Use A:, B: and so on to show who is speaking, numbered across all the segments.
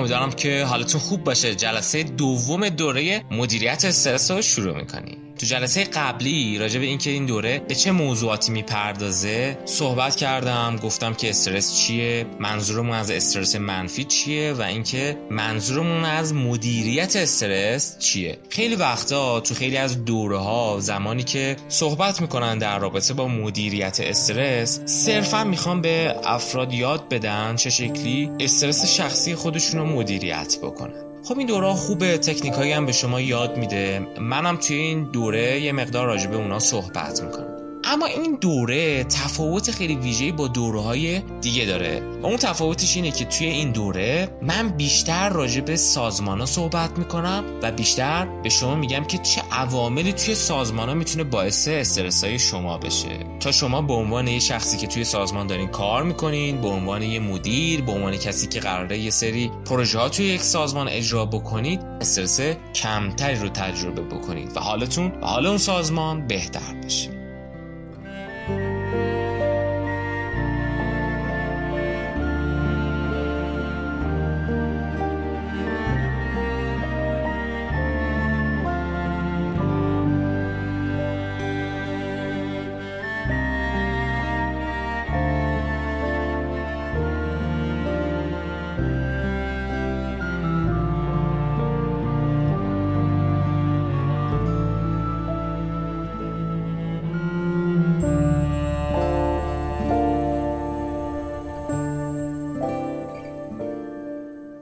A: امیدوارم که حالتون خوب باشه. جلسه دوم دوره مدیریت استرس رو شروع می‌کنیم. تو جلسه قبلی راجع به اینکه این دوره به چه موضوعاتی می‌پردازه صحبت کردم گفتم که استرس چیه منظورمون از استرس منفی چیه و اینکه منظورمون از مدیریت استرس چیه. خیلی وقتا تو خیلی از دوره ها زمانی که صحبت می‌کنن در رابطه با مدیریت استرس صرفا می‌خوام به افراد یاد بدن چه شکلی استرس شخصی خودشون رو مدیریت بکنن. خب این دوره خوبه تکنیکایی هم به شما یاد میده. منم توی این دوره یه مقدار راجع به اونا صحبت می‌کنم. اما این دوره تفاوت خیلی ویژه‌ای با دوره های دیگه داره. اون تفاوتش اینه که توی این دوره من بیشتر راجع به سازمان ها صحبت می‌کنم و بیشتر به شما میگم که چه عواملی توی سازمان می‌تونه باعث استرس های شما بشه. تا شما به عنوان یه شخصی که توی سازمان دارین کار می‌کنین به عنوان یه مدیر به عنوان کسی که قراره یه سری پروژه ها توی یک سازمان اجرا بکنید استرس کمتری رو تجربه بکنید و حالتون و حال اون سازمان بهتر بشه.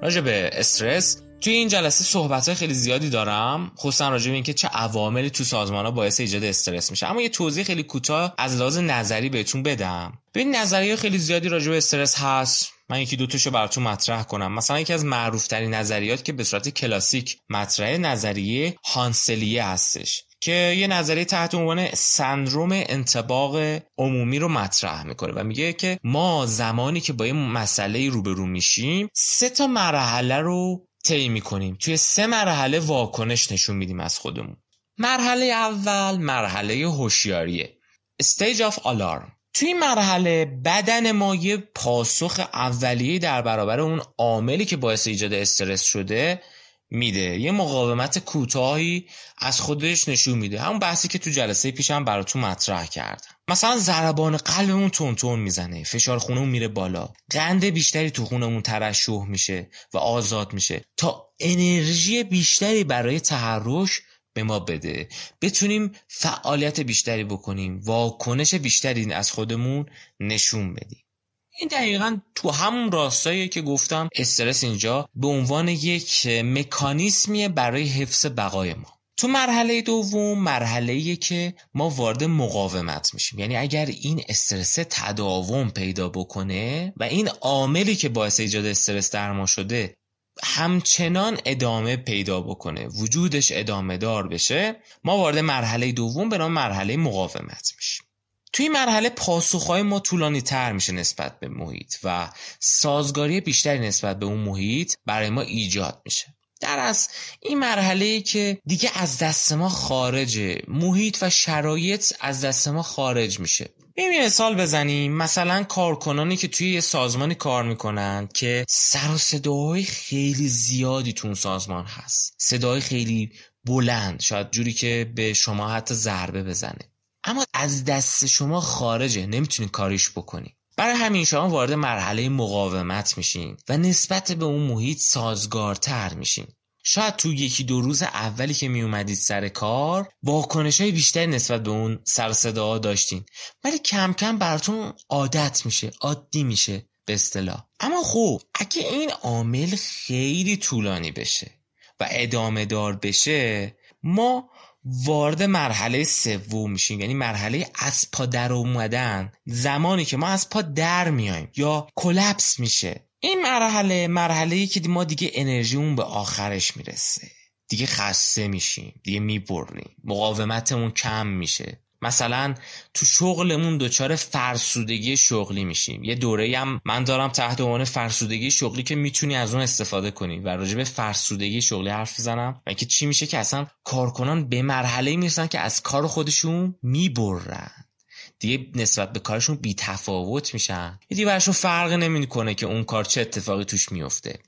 A: راجع به استرس توی این جلسه صحبت خیلی زیادی دارم. خصوصا راجع به اینکه چه عواملی تو سازمان ها باعث ایجاد استرس میشه. اما یه توضیح خیلی کوتاه از لحاظ نظری بهتون بدم. ببین نظریه خیلی زیادی راجع به استرس هست. من یکی دو تاشو براتون مطرح کنم. مثلا یکی از معروف ترین نظریات که به صورت کلاسیک مطرح نظریه هانسلیه هستش. که یه نظریه تحت عنوان سندروم انتباق عمومی رو مطرح می‌کنه و میگه که ما زمانی که با یه مسئله روبرو میشیم سه تا مرحله رو طی می‌کنیم. توی سه مرحله واکنش نشون میدیم از خودمون. مرحله اول مرحله هوشیاریه. Stage of alarm. توی این مرحله بدن ما یه پاسخ اولیه در برابر اون عاملی که باعث ایجاد استرس شده میده. یه مقاومت کوتاهی از خودش نشون میده. همون بحثی که تو جلسه پیشم براتون مطرح کردم. مثلا ضربان قلبمون تون می‌زنه. فشار خونمون میره بالا. قند بیشتری تو خونمون ترشح میشه و آزاد میشه. تا انرژی بیشتری برای تحرش به ما بده. بتونیم فعالیت بیشتری بکنیم. واکنش بیشتری از خودمون نشون بدیم. این دقیقا تو همون راستایی که گفتم استرس اینجا به عنوان یک مکانیسمیه برای حفظ بقای ما. تو مرحله دوم مرحله که ما وارد مقاومت میشیم. یعنی اگر این استرس تداوم پیدا بکنه و این عاملی که باعث ایجاد استرس در ما شده همچنان ادامه پیدا بکنه وجودش ادامه دار بشه ما وارد مرحله دوم به نام مرحله مقاومت میشیم. توی مرحله پاسخهای ما طولانی تر میشه نسبت به محیط و سازگاری بیشتری نسبت به اون محیط برای ما ایجاد میشه. در از این مرحله که دیگه از دست ما خارجه. محیط و شرایط از دست ما خارج میشه. یه مثال بزنیم. مثلا کارکنانی که توی یه سازمانی کار می‌کنن که سر و صداهای خیلی زیادی تو اون سازمان هست. صدای خیلی بلند شاید جوری که به شما حتی ضربه بزنه. اما از دست شما خارجه. نمی‌تونین کاریش بکنی. برای همین شما وارد مرحله مقاومت میشین و نسبت به اون محیط سازگارتر میشین. شاید تو یکی دو روز اولی که می اومدید سر کار واکنش های بیشتری نسبت به اون سر صدا داشتین. ولی کم کم براتون عادت میشه عادی میشه به اصطلاح. اما خوب اگه این عامل خیلی طولانی بشه و ادامه دار بشه ما وارد مرحله سوم میشیم. یعنی مرحله از پا در اومدن. زمانی که ما از پا در میایم یا کلپس میشه. این مرحله مرحله ای که ما دیگه انرژیمون به آخرش می‌رسه. دیگه خسته میشیم. دیگه می‌بریم مقاومتمون کم میشه. مثلا تو شغلمون دچار فرسودگی شغلی میشیم. یه دوره هم من دارم تحت عنوان فرسودگی شغلی که می‌تونی از اون استفاده کنی و راجع به فرسودگی شغلی حرف بزنم. و اینکه چی میشه که اصلا کارکنان به مرحله می‌رسن که از کار خودشون می‌برن. دیگه نسبت به کارشون بی تفاوت میشن دیگه براشون فرق نمی‌کنه که اون کار چه اتفاقی توش میفته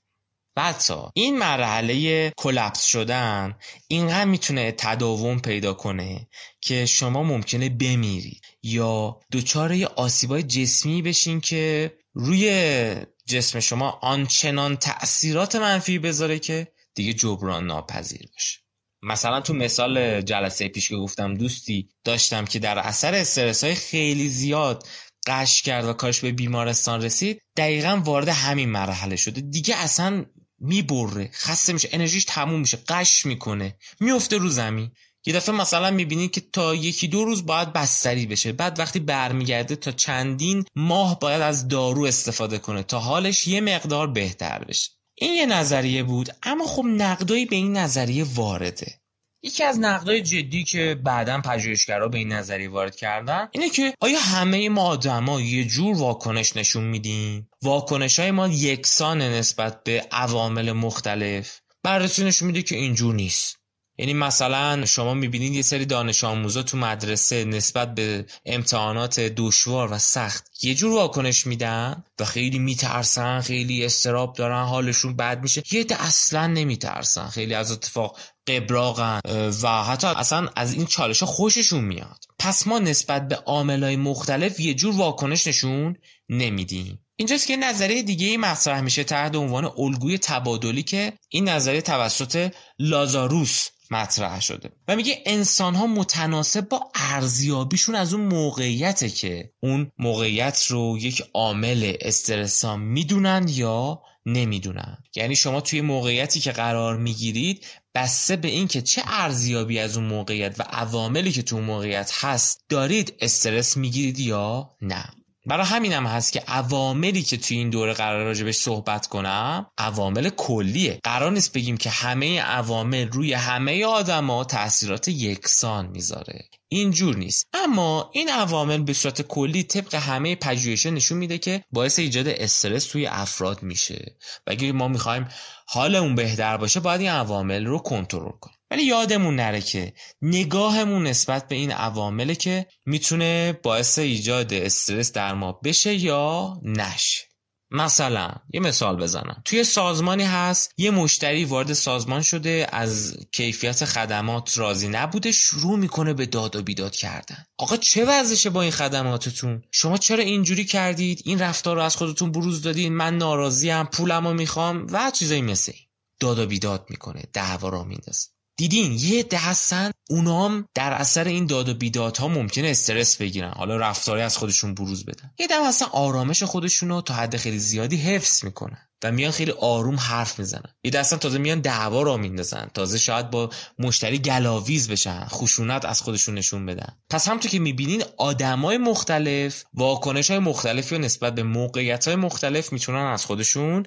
A: بعد این مرحله کلپس شدن اینقدر می‌تونه تداوم پیدا کنه که شما ممکنه بمیرید یا دچار یه آسیبای جسمی بشین که روی جسم شما آنچنان تأثیرات منفی بذاره که دیگه جبران ناپذیر باشه مثلا تو مثال جلسه پیش که گفتم دوستی داشتم که در اثر استرس های خیلی زیاد قش کرد و کاش به بیمارستان رسید دقیقا وارد همین مرحله شده. دیگه اصلا می‌بره خسته میشه انرژیش تموم میشه قش می‌کنه. میفته رو زمین. یه دفعه مثلا می‌بینید که تا یکی دو روز باید بستری بشه. بعد وقتی برمیگرده تا چندین ماه باید از دارو استفاده کنه تا حالش یه مقدار بهتر بشه. این یه نظریه بود اما خب نقدایی به این نظریه وارده. یکی از نقدای جدی که بعدا پژوهشگرا به این نظریه وارد کردن اینه که آیا همه ما آدما یه جور واکنش نشون میدیم؟ واکنش های ما یکسان نسبت به عوامل مختلف بررسی نشون میده که اینجور نیست. یعنی مثلا شما می‌بینید یه سری دانش آموزا تو مدرسه نسبت به امتحانات دشوار و سخت یه جور واکنش میدن و خیلی میترسن خیلی استراب دارن حالشون بد میشه. یه ده اصلا نمیترسن. خیلی از اتفاق قبراغن و حتی اصلا از این چالش خوششون میاد. پس ما نسبت به عاملای مختلف یه جور واکنش نشون نمیدیم. اینجاست که نظریه دیگه ای مطرح میشه تحت عنوان الگوی تبادلی که این نظریه توسط لازاروس مطرح شده. و میگه انسان ها متناسب با ارزیابیشون از اون موقعیته که اون موقعیت رو یک عامل استرسان می‌دونن یا نمی‌دونن. یعنی شما توی موقعیتی که قرار می‌گیرید بسته به اینکه چه ارزیابی از اون موقعیت و عواملی که تو اون موقعیت هست دارید استرس می‌گیرید یا نه. برای همینم هم هست که عواملی که توی این دوره قرار راجبش صحبت کنم عوامل کلیه. قرار نیست بگیم که همه عوامل روی همه آدما تاثیرات یکسان می‌ذاره. اینجور نیست. اما این عوامل به صورت کلی طبق همه پژوهش‌ها نشون میده که باعث ایجاد استرس توی افراد میشه. و اگه ما می‌خوایم حالمون بهتر باشه باید این عوامل رو کنترل کنیم. ولی یادمون نره که نگاهمون نسبت به این عوامله که می‌تونه باعث ایجاد استرس در ما بشه یا نشه. مثلا یه مثال بزنم. توی سازمانی هست یه مشتری وارد سازمان شده از کیفیت خدمات راضی نبوده شروع می‌کنه به داد و بیداد کردن. آقا چه وضعشه با این خدماتتون؟ شما چرا اینجوری کردید؟ این رفتار رو از خودتون بروز دادین؟ من ناراضیم پولمو می‌خوام و چیزایی مثل داد و بیداد می‌کنه دعوا را میندازه. دیدین یه ده هستن اونام در اثر این داد و بیدادها ممکنه استرس بگیرن. حالا رفتاری از خودشون بروز بدن. یه ده هستن آرامش خودشون رو تا حد خیلی زیادی حفظ می‌کنن و میان خیلی آروم حرف می‌زنن. یه دستن تازه میان دعوا را میندازن. تازه شاید با مشتری گلاویز بشن خشونت از خودشون نشون بدن. پس همونطور که می‌بینین آدمای مختلف واکنش های مختلفی و نسبت به موقعیت های مختلف می‌تونن از خودشون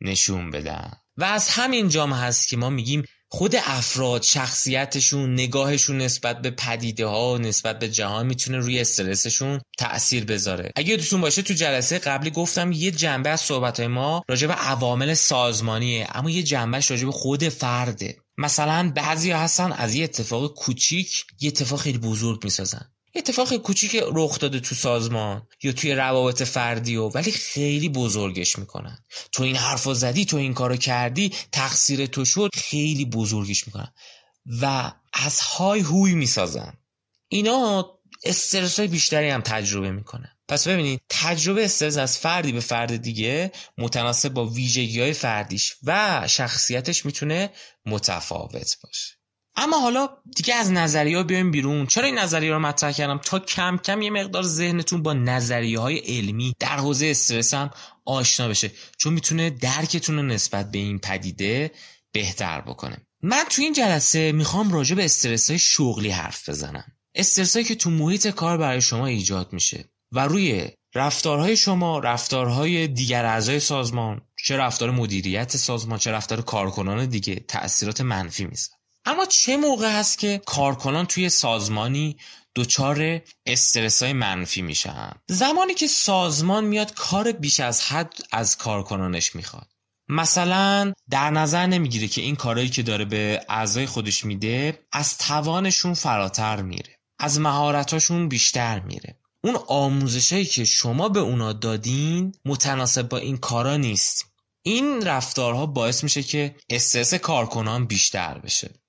A: نشون بدن. و از همین جام هست که ما میگیم خود افراد شخصیتشون نگاهشون نسبت به پدیده ها نسبت به جهان می‌تونه روی استرسشون تأثیر بذاره. اگه دوستون باشه تو جلسه قبلی گفتم یه جنبه از صحبت ما راجع به عوامل سازمانیه اما یه جنبهش راجع به خود فرده. مثلا بعضی هستن از یه اتفاق کوچیک یه اتفاق خیلی بزرگ می‌سازن. اتفاق کوچیک رخ داده تو سازمان یا توی روابط فردی و ولی خیلی بزرگش می‌کنن. تو این حرفو زدی تو این کارو کردی تقصیر تو شد خیلی بزرگش می‌کنن. و از های هوی می‌سازن. اینا استرس های بیشتری هم تجربه می‌کنن. پس ببینید تجربه استرس از فردی به فرد دیگه متناسب با ویژگی های فردیش و شخصیتش می‌تونه متفاوت باشه. اما حالا دیگه از نظریه ها بیایم بیرون. چرا این نظریه رو مطرح کردم؟ تا کم کم یه مقدار ذهنتون با نظریه های علمی در حوزه استرس هم آشنا بشه. چون می‌تونه درکتون رو نسبت به این پدیده بهتر بکنه. من تو این جلسه می‌خوام راجع به استرس های شغلی حرف بزنم. استرس که تو محیط کار برای شما ایجاد میشه و روی رفتارهای شما رفتارهای دیگر اعضای سازمان چه رفتار مدیریت سازمان چه رفتار کارکنان دیگه تاثیرات منفی می‌ذاره. اما چه موقع هست که کارکنان توی سازمانی دچار استرس های منفی میشن؟ زمانی که سازمان میاد کار بیش از حد از کارکنانش می‌خواد. مثلا در نظر نمی‌گیره که این کارهایی که داره به اعضای خودش میده از توانشون فراتر میره. از مهارتاشون بیشتر میره. اون آموزشایی که شما به اونا دادین متناسب با این کارا نیست. این رفتارها باعث میشه که استرس کارکنان بیشتر بشه.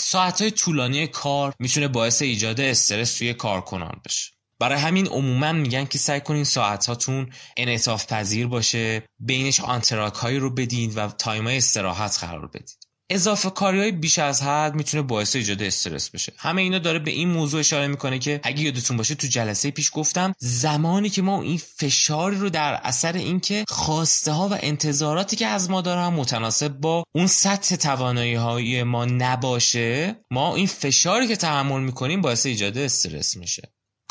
A: ساعتهای طولانی کار می‌تونه باعث ایجاد استرس توی کارکنان بشه. برای همین عموما میگن که سعی کنین ساعت هاتون انعطاف پذیر باشه بینش آنتراک هایی رو بدین و time های استراحت قرار بدید اضافه کاری های بیش از حد می‌تونه باعث ایجاد استرس بشه. همه اینا داره به این موضوع اشاره می‌کنه که اگه یادتون باشه تو جلسه پیش گفتم زمانی که ما این فشاری رو در اثر اینکه خواسته ها و انتظاراتی که از ما دارن متناسب با اون سطح توانایی های ما نباشه ما این فشاری که تحمل می‌کنیم باعث ایجاد استرس میشه.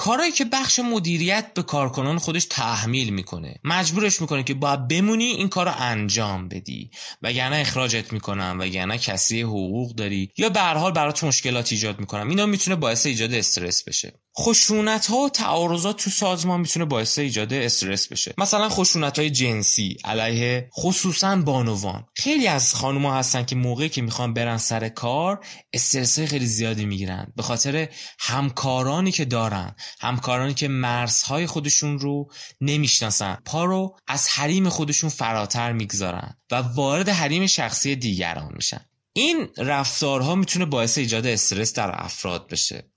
A: کارهایی که بخش مدیریت به کارکنان خودش تحمیل می‌کنه. مجبورش می‌کنه که باید بمونی این کار رو انجام بدی. وگرنه اخراجت می‌کنم وگرنه کسی حقوق داری. یا به هر حال برات مشکلات ایجاد می‌کنم. اینا می‌تونه باعث ایجاد استرس بشه. خشونت ها و تعارضات تو سازمان می‌تونه باعث ایجاد استرس بشه. مثلا خشونت های جنسی علیه خصوصا بانوان. خیلی از خانوما هستن که موقعی که می‌خوان برن سر کار استرس خیلی زیادی می‌گیرن. به خاطر همکارانی که دارن همکارانی که مرزهای خودشون رو نمی‌شناسن. پا رو از حریم خودشون فراتر می‌گذارن و وارد حریم شخصی دیگران میشن. این رفتارها می‌تونه باعث ایجاد استرس در افراد بشه.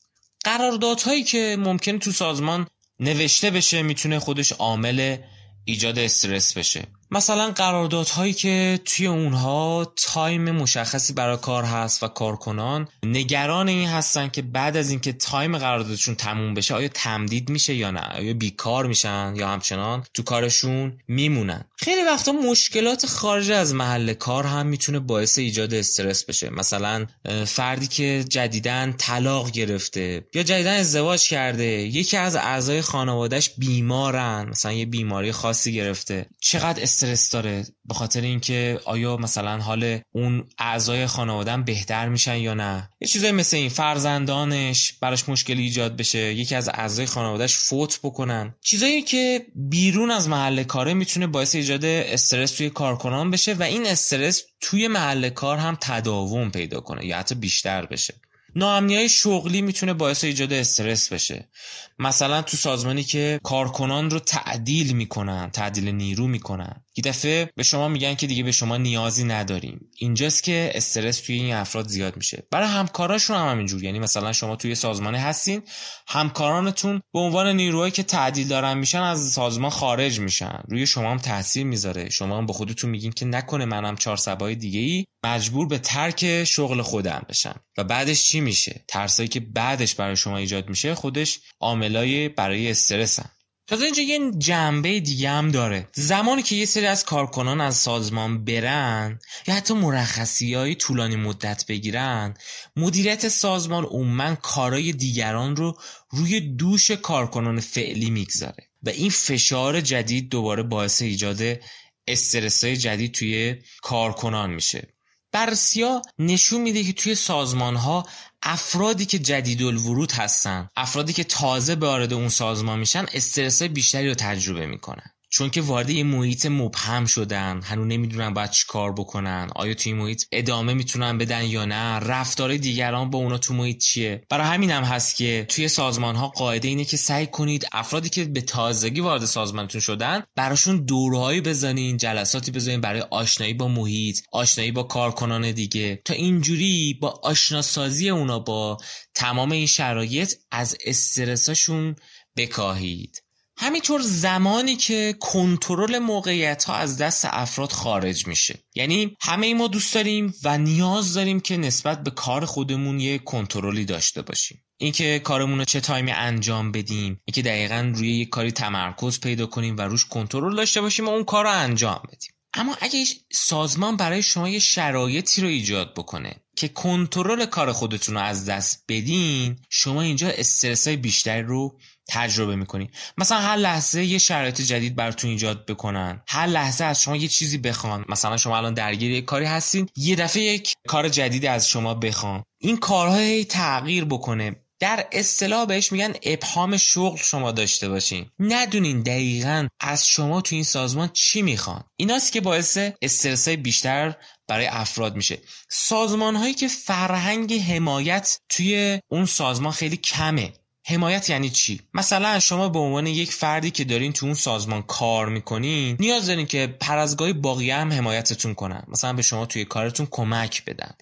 A: قراردادهایی که ممکنه تو سازمان نوشته بشه می‌تونه خودش عامل ایجاد استرس بشه. مثلا قراردادهایی که توی اونها time مشخصی برای کار هست و کارکنان نگران این هستن که بعد از اینکه time قراردادشون تموم بشه آیا تمدید میشه یا نه؟ آیا بیکار میشن یا همچنان تو کارشون میمونن؟ خیلی وقتا مشکلات خارج از محل کار هم می‌تونه باعث ایجاد استرس بشه. مثلا فردی که جدیدن طلاق گرفته یا جدیدن ازدواج کرده یکی از اعضای خانوادهش بیمارن مثلا یه بیماری خاصی گرفته. چقدر استرس داره به خاطر اینکه آیا مثلا حال اون اعضای خانوادن بهتر میشن یا نه؟ یه چیزایی مثل این فرزندانش براش مشکلی ایجاد بشه یکی از اعضای خانوادهش فوت بکنن. چیزایی که بیرون از محل کاره می‌تونه باعث ایجاد استرس توی کارکنان بشه و این استرس توی محل کار هم تداوم پیدا کنه یا حتی بیشتر بشه. ناامنی های شغلی می‌تونه باعث ایجاد استرس بشه. مثلا تو سازمانی که کارکنان رو تعدیل می‌کنن تعدیل نیرو می‌کنن. یه دفعه به شما میگن که دیگه به شما نیازی نداریم. اینجاست که استرس توی این افراد زیاد میشه. برای همکاراشون هم همینجور. یعنی مثلا شما توی سازمانی هستین همکارانتون به عنوان نیروهایی که تعدیل دارن میشن از سازمان خارج میشن. روی شما هم تاثیر می‌ذاره. شما هم به خودتون میگین که نکنه منم چهار سبای دیگه ای مجبور به ترک شغل خودم بشم. و بعدش چی میشه؟ ترسایی که بعدش برای شما ایجاد میشه خودش عاملای برای استرسن. تازه اینجا یه جنبه دیگه هم داره. زمانی که یه سری از کارکنان از سازمان برن یا حتی مرخصی های طولانی مدت بگیرن مدیریت سازمان عموما کارای دیگران رو روی دوش کارکنان فعلی می‌گذاره و این فشار جدید دوباره باعث ایجاد استرس جدید توی کارکنان میشه. بررسیا نشون میده که توی سازمان ها افرادی که جدید الورود هستن افرادی که تازه وارد اون سازمان میشن استرس بیشتری رو تجربه می‌کنن. چون که وارد یه محیط مبهم شدن. هنوز نمی‌دونن باید چی کار بکنن. آیا توی محیط ادامه می‌تونن بدن یا نه؟ رفتار دیگران با اونا تو محیط چیه؟ برای همین هم هست که توی سازمان ها قاعده اینه که سعی کنید افرادی که به تازگی وارد سازمانتون شدن براشون دورهایی بزنین جلساتی بزنین برای آشنایی با محیط آشنایی با کارکنان دیگه. تا اینجوری با آشناسازی اونا با تمام این شرایط از استرساشون بکاهید. همینطور زمانی که کنترل موقعیت ها از دست افراد خارج میشه. یعنی همه ما دوست داریم و نیاز داریم که نسبت به کار خودمون یه کنترلی داشته باشیم. اینکه کارمون رو چه تایمی انجام بدیم اینکه دقیقا روی یه کاری تمرکز پیدا کنیم و روش کنترل داشته باشیم و اون کار رو انجام بدیم. اما اگه سازمان برای شما یه شرایطی رو ایجاد بکنه که کنترل کار خودتون رو از دست بدین شما اینجا استرس های بیشتری رو تجربه می‌کنی. مثلا هر لحظه یه شرایط جدید براتون ایجاد بکنن. هر لحظه از شما یه چیزی بخوان. مثلا شما الان درگیر یک کاری هستین یه دفعه یک کار جدیدی از شما بخوان. این کارهای تغییر بکنه. در اصطلاح بهش میگن ابهام شغل شما داشته باشین. ندونین دقیقا از شما تو این سازمان چی می‌خوان. ایناست که باعث استرس بیشتر برای افراد میشه. سازمان هایی که فرهنگ حمایت توی اون سازمان خیلی کمه. حمایت یعنی چی؟ مثلا شما به عنوان یک فردی که دارین تو اون سازمان کار می‌کنین نیاز دارین که پر از گاهی باقیه هم حمایتتون کنن. مثلا به شما توی کارتون کمک بدن.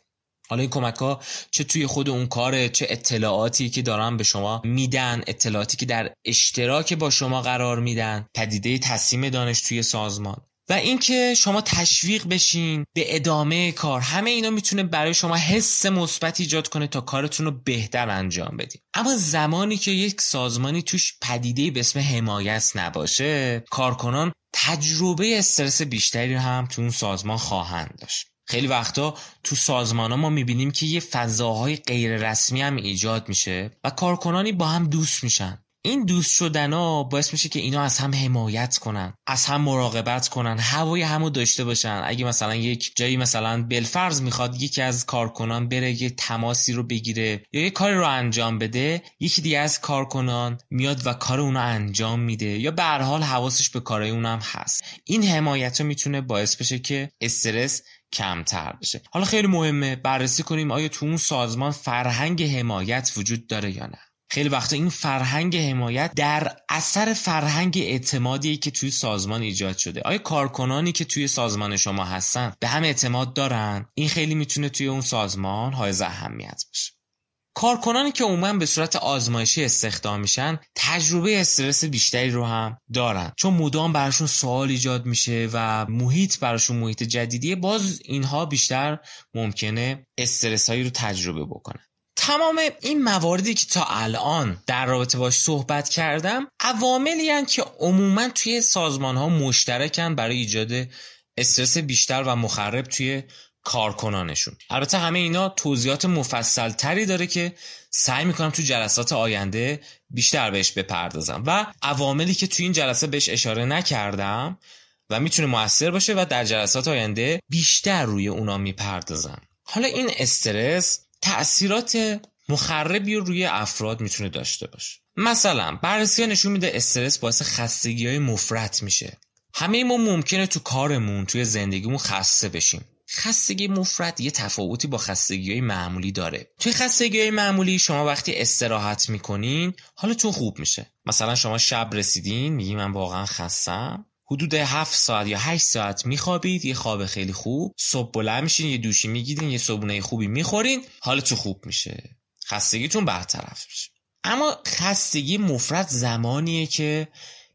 A: حالا این کمک ها چه توی خود اون کاره چه اطلاعاتی که دارن به شما میدن اطلاعاتی که در اشتراک با شما قرار میدن پدیده تصمیم دانش توی سازمان. و اینکه شما تشویق بشین به ادامه کار. همه اینا می‌تونه برای شما حس مثبت ایجاد کنه تا کارتون رو بهتر انجام بدین. اما زمانی که یک سازمانی توش پدیده به اسم حمایت نباشه کارکنان تجربه استرس بیشتری هم تو اون سازمان خواهند داشت. خیلی وقتا تو سازمان ها ما می‌بینیم که یه فضاهای غیر رسمی هم ایجاد میشه و کارکنانی با هم دوست میشن. این دوست شدن ها باعث میشه که اینا از هم حمایت کنن از هم مراقبت کنن هوای همو داشته باشن. اگه مثلا یک جایی مثلا بلفرض می‌خواد یکی از کارکنان بره یه تماسی رو بگیره یا یه کاری رو انجام بده یکی دیگه از کارکنان میاد و کار اونو انجام میده یا به هر حال حواسش به کارای اونم هست. این حمایت می‌تونه باعث بشه که استرس کمتر بشه. حالا خیلی مهمه بررسی کنیم آیا تو اون سازمان فرهنگ حمایت وجود داره یا نه. خیلی وقتا این فرهنگ حمایت در اثر فرهنگ اعتمادی که توی سازمان ایجاد شده. آیا کارکنانی که توی سازمان شما هستن به هم اعتماد دارن؟ این خیلی می‌تونه توی اون سازمان های اهمیت باشه. کارکنانی که عموما به صورت آزمایشی استخدام میشن تجربه استرس بیشتری رو هم دارن. چون مدام براشون سوال ایجاد میشه و محیط براشون محیط جدیدیه باز اینها بیشتر ممکنه استرس هایی رو تجربه بکنن. تمام این مواردی که تا الان در رابطه باش صحبت کردم عواملی که عموما توی سازمان ها مشترکن برای ایجاد استرس بیشتر و مخرب توی کارکنانشون. البته همه اینا توضیحات مفصل تری داره که سعی می‌کنم تو جلسات آینده بیشتر بهش بپردازم. و عواملی که تو این جلسه بهش اشاره نکردم و می‌تونه موثر باشه و در جلسات آینده بیشتر روی اونا می‌پردازم. حالا این استرس تأثیرات مخربی روی افراد می‌تونه داشته باشه. مثلا بررسی نشون میده استرس باعث خستگی های مفرط میشه. همه ما ممکنه تو کارمون توی زندگیمون خسته بشیم. خستگی مفرد یه تفاوتی با خستگی های معمولی داره. توی خستگی های معمولی شما وقتی استراحت می‌کنین حالتون خوب میشه. مثلا شما شب رسیدین میگی من واقعا خستم. حدود 7 ساعت یا 8 ساعت میخوابید یه خواب خیلی خوب صبح بلند میشین یه دوشی می‌گیرین یه صبحونه خوبی می‌خورین حالتون خوب میشه. خستگیتون برطرف میشه. اما خستگی مفرط زمانیه که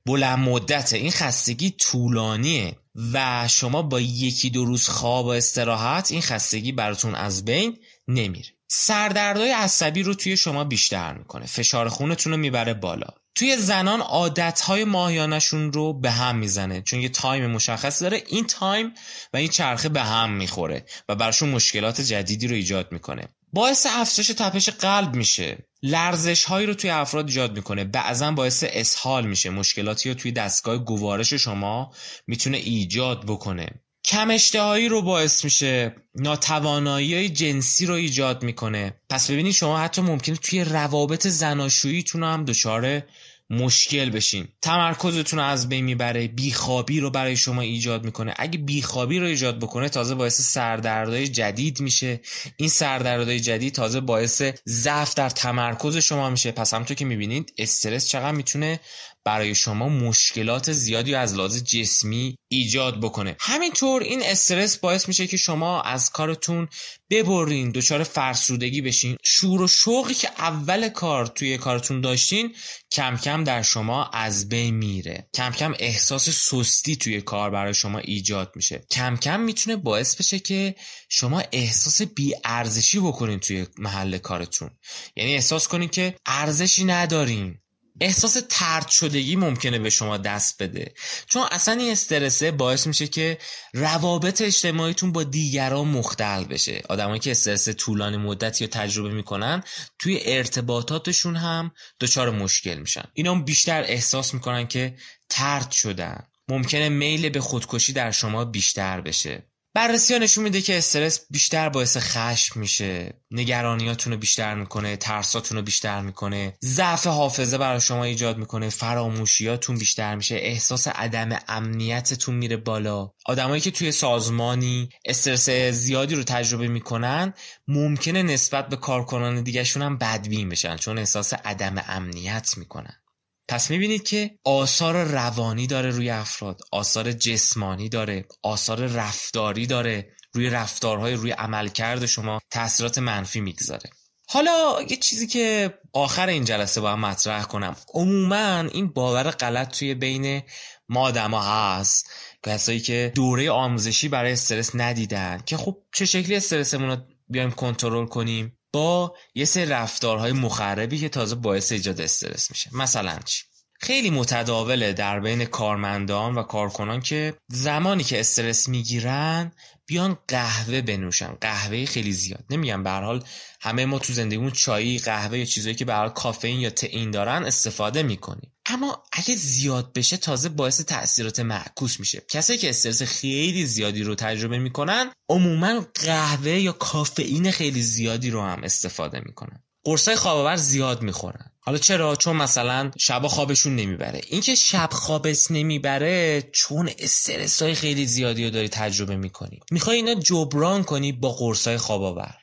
A: بلند مدته این خستگی طولانیه و شما با یکی دو روز خواب و استراحت این خستگی براتون از بین نمیره. سردردهای عصبی رو توی شما بیشتر می‌کنه. فشار خونتون رو می‌بره بالا. توی زنان عادتهای ماهیانشون رو به هم می‌زنه. چون یه time مشخص داره این time و این چرخه به هم می‌خوره و براشون مشکلات جدیدی رو ایجاد می‌کنه. باعث افزایش تپش قلب میشه. لرزش هایی رو توی افراد ایجاد می‌کنه. بعضا باعث اسهال میشه. مشکلاتی رو توی دستگاه گوارش شما می‌تونه ایجاد بکنه. کم اشتهایی رو باعث میشه ناتوانایی جنسی رو ایجاد می‌کنه. پس ببینید شما حتی ممکنه توی روابط زناشوییتون هم دچار مشکل بشین. تمرکزتون از بین می‌بره بیخوابی رو برای شما ایجاد می‌کنه. اگه بیخوابی رو ایجاد بکنه تازه باعث سردردهای جدید میشه. این سردردهای جدید تازه باعث ضعف در تمرکز شما میشه. پس همونطور که می‌بینید استرس چقدر می‌تونه برای شما مشکلات زیادی از لحاظ جسمی ایجاد بکنه. همینطور این استرس باعث میشه که شما از کارتون ببرین دچار فرسودگی بشین. شور و شوقی که اول کار توی کارتون داشتین کم کم در شما از بین میره. کم کم احساس سستی توی کار برای شما ایجاد میشه. کم کم می‌تونه باعث بشه که شما احساس ارزشی بکنین توی محل کارتون. یعنی احساس کنین که ارزشی ندارین. احساس ترد شدگی ممکنه به شما دست بده. چون اصلا این استرسه باعث میشه که روابط اجتماعیتون با دیگران مختل بشه. آدمایی که استرس طولانی مدتی رو تجربه می‌کنن توی ارتباطاتشون هم دچار مشکل میشن. اینا بیشتر احساس می‌کنن که ترد شدن. ممکنه میل به خودکشی در شما بیشتر بشه. بررسی ها نشون میده که استرس بیشتر باعث خشم میشه. نگرانیاتون رو بیشتر می‌کنه ترساتون رو بیشتر می‌کنه. ضعف حافظه برای شما ایجاد می‌کنه. فراموشیاتون بیشتر میشه. احساس عدم امنیتتون میره بالا. آدمایی که توی سازمانی استرس زیادی رو تجربه می‌کنن ممکنه نسبت به کارکنان دیگهشون هم بدبین بشن چون احساس عدم امنیت می‌کنن. پس می‌بینید که آثار روانی داره روی افراد آثار جسمانی داره آثار رفتاری داره روی رفتارهای روی عملکرد شما تاثیرات منفی می‌گذاره. حالا یه چیزی که آخر این جلسه باید مطرح کنم. عموما این باور غلط توی بین ما آدما هست. کسایی که دوره آموزشی برای استرس ندیدن که خب چه شکلی استرسمون رو بیایم کنترل کنیم؟ با یه سری رفتارهای مخربی که تازه باعث ایجاد استرس میشه. مثلا چی؟ خیلی متداوله در بین کارمندان و کارکنان که زمانی که استرس می‌گیرن بیان قهوه بنوشن. قهوه خیلی زیاد. نمیگم به حال همه ما تو زندگیمون چایی قهوه یا چیزایی که به حال کافئین یا تئین دارن استفاده می‌کنیم. اما اگه زیاد بشه تازه باعث تاثیرات معکوس میشه. کسایی که استرس خیلی زیادی رو تجربه می‌کنن عموما قهوه یا کافئین خیلی زیادی رو هم استفاده می‌کنن. قرصای خواب زیاد می‌خورن. حالا چرا؟ چون مثلا شب خوابشون نمی‌بره. اینکه شب خوابت نمی‌بره چون استرس های خیلی زیادی رو داری تجربه می‌کنی. می‌خوای اینا جبران کنی با قرصای خواب آور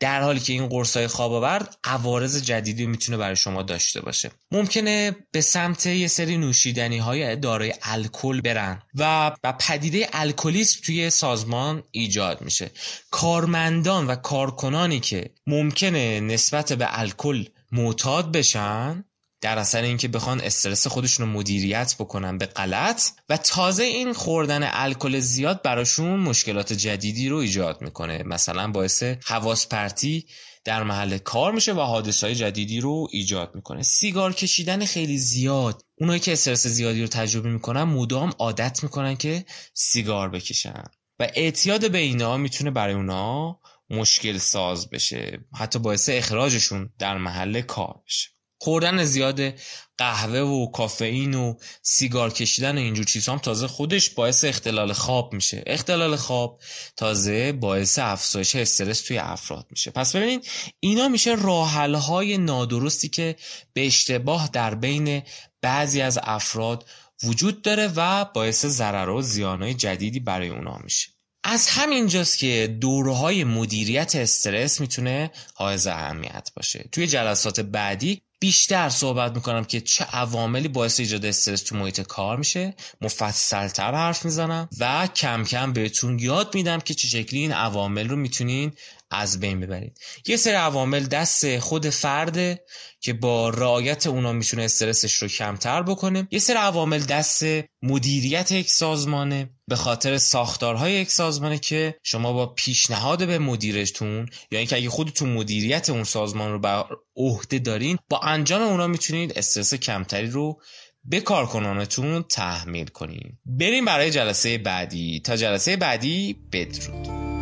A: در حالی که این قرصای خواب آور عوارض جدیدی می‌تونه برای شما داشته باشه. ممکنه به سمت یه سری نوشیدنی های دارای الکل برن و و پدیده الکلیسم توی سازمان ایجاد میشه. کارمندان و کارکنانی که ممکنه نسبت به الکل معتاد بشن در اثر اینکه بخوان استرس خودشون رو مدیریت بکنن به غلط و تازه این خوردن الکل زیاد براشون مشکلات جدیدی رو ایجاد می‌کنه. مثلا باعث حواس پرتی در محل کار میشه و حادثه های جدیدی رو ایجاد می‌کنه. سیگار کشیدن خیلی زیاد. اونایی که استرس زیادی رو تجربه می‌کنن مدام عادت می‌کنن که سیگار بکشن. و اعتیاد به اینا می‌تونه برای اونا مشکل ساز بشه. حتی باعث اخراجشون در محل کار بشه. خوردن زیاد قهوه و کافئین و سیگار کشیدن و اینجور چیزها هم تازه خودش باعث اختلال خواب میشه. اختلال خواب تازه باعث افزایش استرس توی افراد میشه. پس ببینید اینا میشه راحل های نادرستی که به اشتباه در بین بعضی از افراد وجود داره و باعث ضرر و زیانهای جدیدی برای اونا میشه. از همینجاست که دورهای مدیریت استرس می‌تونه حائز اهمیت باشه. توی جلسات بعدی بیشتر صحبت می‌کنم که چه عواملی باعث ایجاد استرس تو محیط کار میشه. مفصلتر حرف می‌زنم و کم کم بهتون یاد میدم که چه شکلی این عوامل رو می‌تونین از بین ببرید. یه سری عوامل دست خود فرده که با رعایت اونا می‌تونه استرسش رو کمتر بکنه. یه سری عوامل دست مدیریت یک سازمانه به خاطر ساختارهای یک سازمانه که شما با پیشنهاد به مدیرتون یا اینکه اگه خودتون مدیریت اون سازمان رو به عهده دارین با انجام اونا می‌تونید استرس کمتری رو به کارکنانتون تحمیل کنین. بریم برای جلسه بعدی. تا جلسه بعدی بدرود.